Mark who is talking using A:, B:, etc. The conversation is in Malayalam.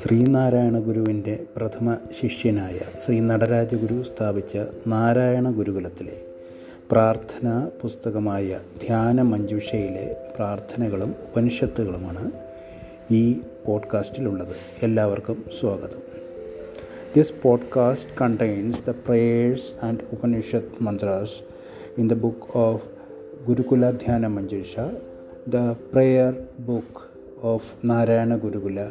A: ശ്രീനാരായണ ഗുരുവിന്റെ പ്രഥമ ശിഷ്യനായ ശ്രീ നടരാജഗുരു സ്ഥാപിച്ച നാരായണ ഗുരുകുലത്തിലെ പ്രാർത്ഥനാ പുസ്തകമായ ധ്യാന മഞ്ജുഷയിലെ പ്രാർത്ഥനകളും ഉപനിഷത്തുകളുമാണ് ഈ പോഡ്കാസ്റ്റിലുള്ളത്. എല്ലാവർക്കും സ്വാഗതം. This podcast contains the prayers and Upanishad mantras in the book of Gurukula Dhyana Manjusha the prayer book of Narayana Gurukula